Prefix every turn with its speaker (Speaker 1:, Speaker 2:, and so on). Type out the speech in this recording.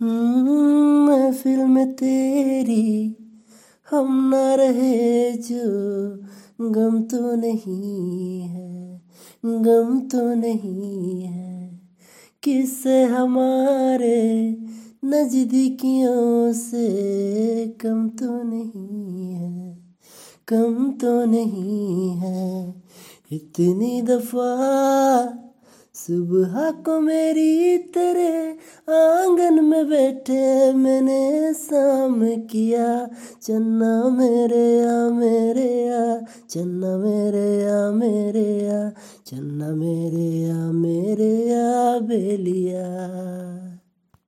Speaker 1: हम्म, महफिल में तेरी हम न रहे जो गम तो नहीं है गम तो नहीं है। किससे हमारे नजदीकियों से कम तो नहीं है कम तो नहीं है। इतनी दफ़ा सुबह को मेरी तेरे में बैठे मैंने शाम किया। चन्ना मेरे आ मेरे आ, चन्ना मेरे आ मेरे आ, चन्ना मेरे आ मेरे आ, बेलिया।